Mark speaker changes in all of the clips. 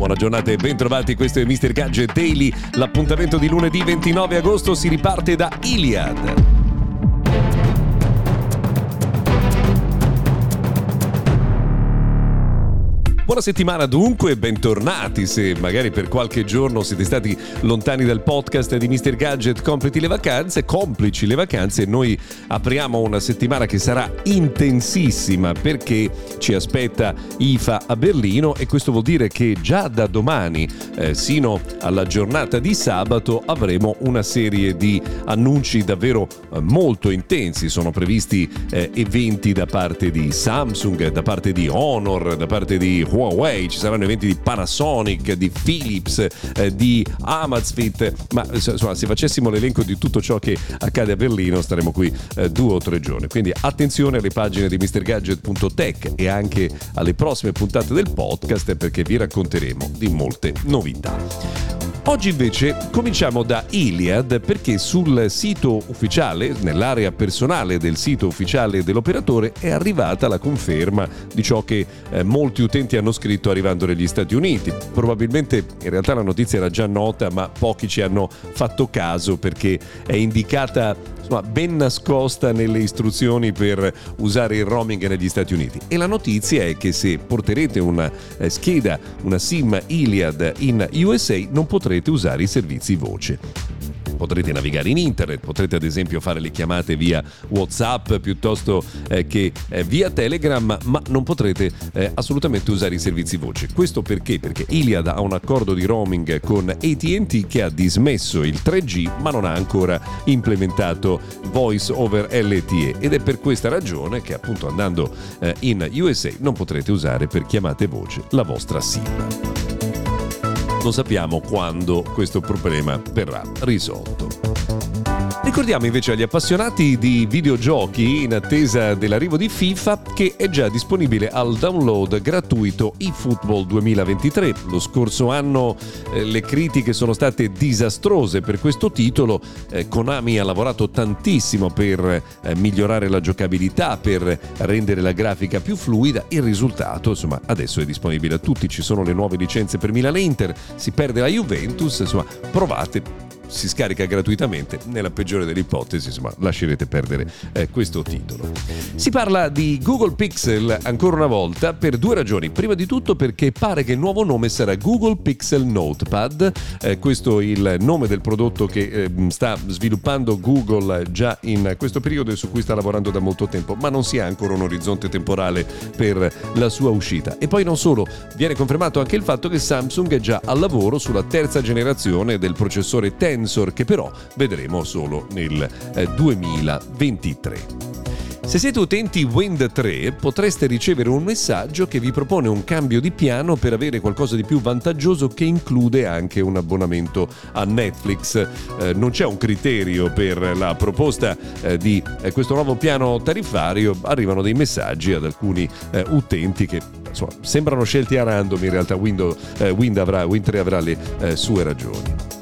Speaker 1: Buona giornata e bentrovati, questo è Mr. Gadget Daily. L'appuntamento di lunedì 29 agosto si riparte da Iliad. Buona settimana dunque, bentornati se magari per qualche giorno siete stati lontani dal podcast di Mr. Gadget Completi le vacanze, complici le vacanze, noi apriamo una settimana che sarà intensissima perché ci aspetta IFA a Berlino e questo vuol dire che già da domani eh, sino alla giornata di sabato avremo una serie di annunci davvero eh, molto intensi, sono previsti eh, eventi da parte di Samsung, da parte di Honor, da parte di Huawei, Huawei, ci saranno eventi di Panasonic, di Philips, eh, di Amazfit, ma insomma se facessimo l'elenco di tutto ciò che accade a Berlino staremo qui eh, due o tre giorni. Quindi attenzione alle pagine di MrGadget.tech e anche alle prossime puntate del podcast perché vi racconteremo di molte novità. Oggi invece cominciamo da Iliad perché sul sito ufficiale, nell'area personale del sito ufficiale dell'operatore, è arrivata la conferma di ciò che eh, molti utenti hanno scritto arrivando negli Stati Uniti. Probabilmente in realtà la notizia era già nota, ma pochi ci hanno fatto caso perché è indicata insomma, ben nascosta nelle istruzioni per usare il roaming negli Stati Uniti. E la notizia è che se porterete una eh, scheda, una SIM Iliad in USA, non potrete usare i servizi voce potrete navigare in internet, potrete ad esempio fare le chiamate via WhatsApp piuttosto eh, che eh, via Telegram, ma non potrete eh, assolutamente usare i servizi voce. Questo perché? Perché Iliad ha un accordo di roaming con ATT che ha dismesso il 3G ma non ha ancora implementato Voice over LTE ed è per questa ragione che appunto andando in USA non potrete usare per chiamate voce la vostra SIM non sappiamo quando questo problema verrà risolto. Ricordiamo invece agli appassionati di videogiochi in attesa dell'arrivo di FIFA che è già disponibile al download gratuito eFootball 2023. Lo scorso anno eh, le critiche sono state disastrose per questo titolo. Eh, Konami ha lavorato tantissimo per eh, migliorare la giocabilità, per rendere la grafica più fluida. Il risultato, insomma, adesso è disponibile a tutti. Ci sono le nuove licenze per Milan Inter, si perde la Juventus, insomma, provate si scarica gratuitamente, nella peggiore delle ipotesi, insomma, lascerete perdere eh, questo titolo. Si parla di Google Pixel ancora una volta per due ragioni. Prima di tutto perché pare che il nuovo nome sarà Google Pixel Notepad, eh, questo è il nome del prodotto che eh, sta sviluppando Google già in questo periodo e su cui sta lavorando da molto tempo, ma non si ha ancora un orizzonte temporale per la sua uscita. E poi non solo, viene confermato anche il fatto che Samsung è già al lavoro sulla terza generazione del processore Tensor sensor che però vedremo solo nel 2023. Eh, se siete utenti Wind 3 potreste ricevere un messaggio che vi propone un cambio di piano per avere qualcosa di più vantaggioso che include anche un abbonamento a Netflix. Eh, non c'è un criterio per la proposta eh, di eh, questo nuovo piano tariffario, arrivano dei messaggi ad alcuni eh, utenti che insomma, sembrano scelti a random, in realtà Wind, eh, Wind, avrà, Wind 3 avrà le sue ragioni.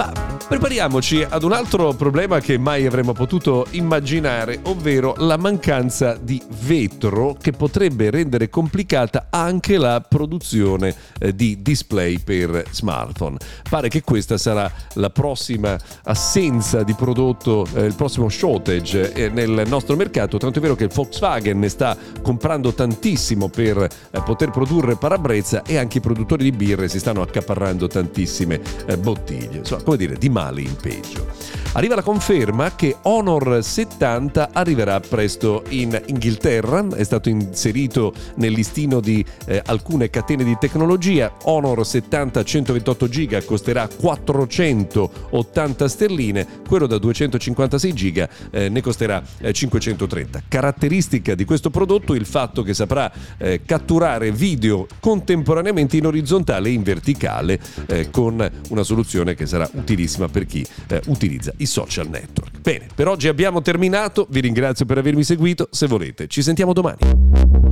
Speaker 1: Ma Prepariamoci ad un altro problema che mai avremmo potuto immaginare, ovvero la mancanza di vetro che potrebbe rendere complicata anche la produzione eh, di display per smartphone. Pare che questa sarà la prossima assenza di prodotto, eh, il prossimo shortage eh, nel nostro mercato, tanto è vero che Volkswagen ne sta comprando tantissimo per poter produrre parabrezza e anche i produttori di birre si stanno accaparrando tantissime bottiglie. Insomma, come dire, di male in peggio. Arriva la conferma che Honor 70 arriverà presto in Inghilterra, è stato inserito nel listino di eh, alcune catene di tecnologia. Honor 70 128 GB costerà 480 sterline, quello da 256 GB eh, ne costerà eh, 530. Caratteristica di questo prodotto il fatto che saprà eh, catturare video contemporaneamente in orizzontale e in verticale eh, con una soluzione che sarà utilissima per chi eh, utilizza i social network. Bene, per oggi abbiamo terminato, vi ringrazio per avermi seguito, se volete ci sentiamo domani.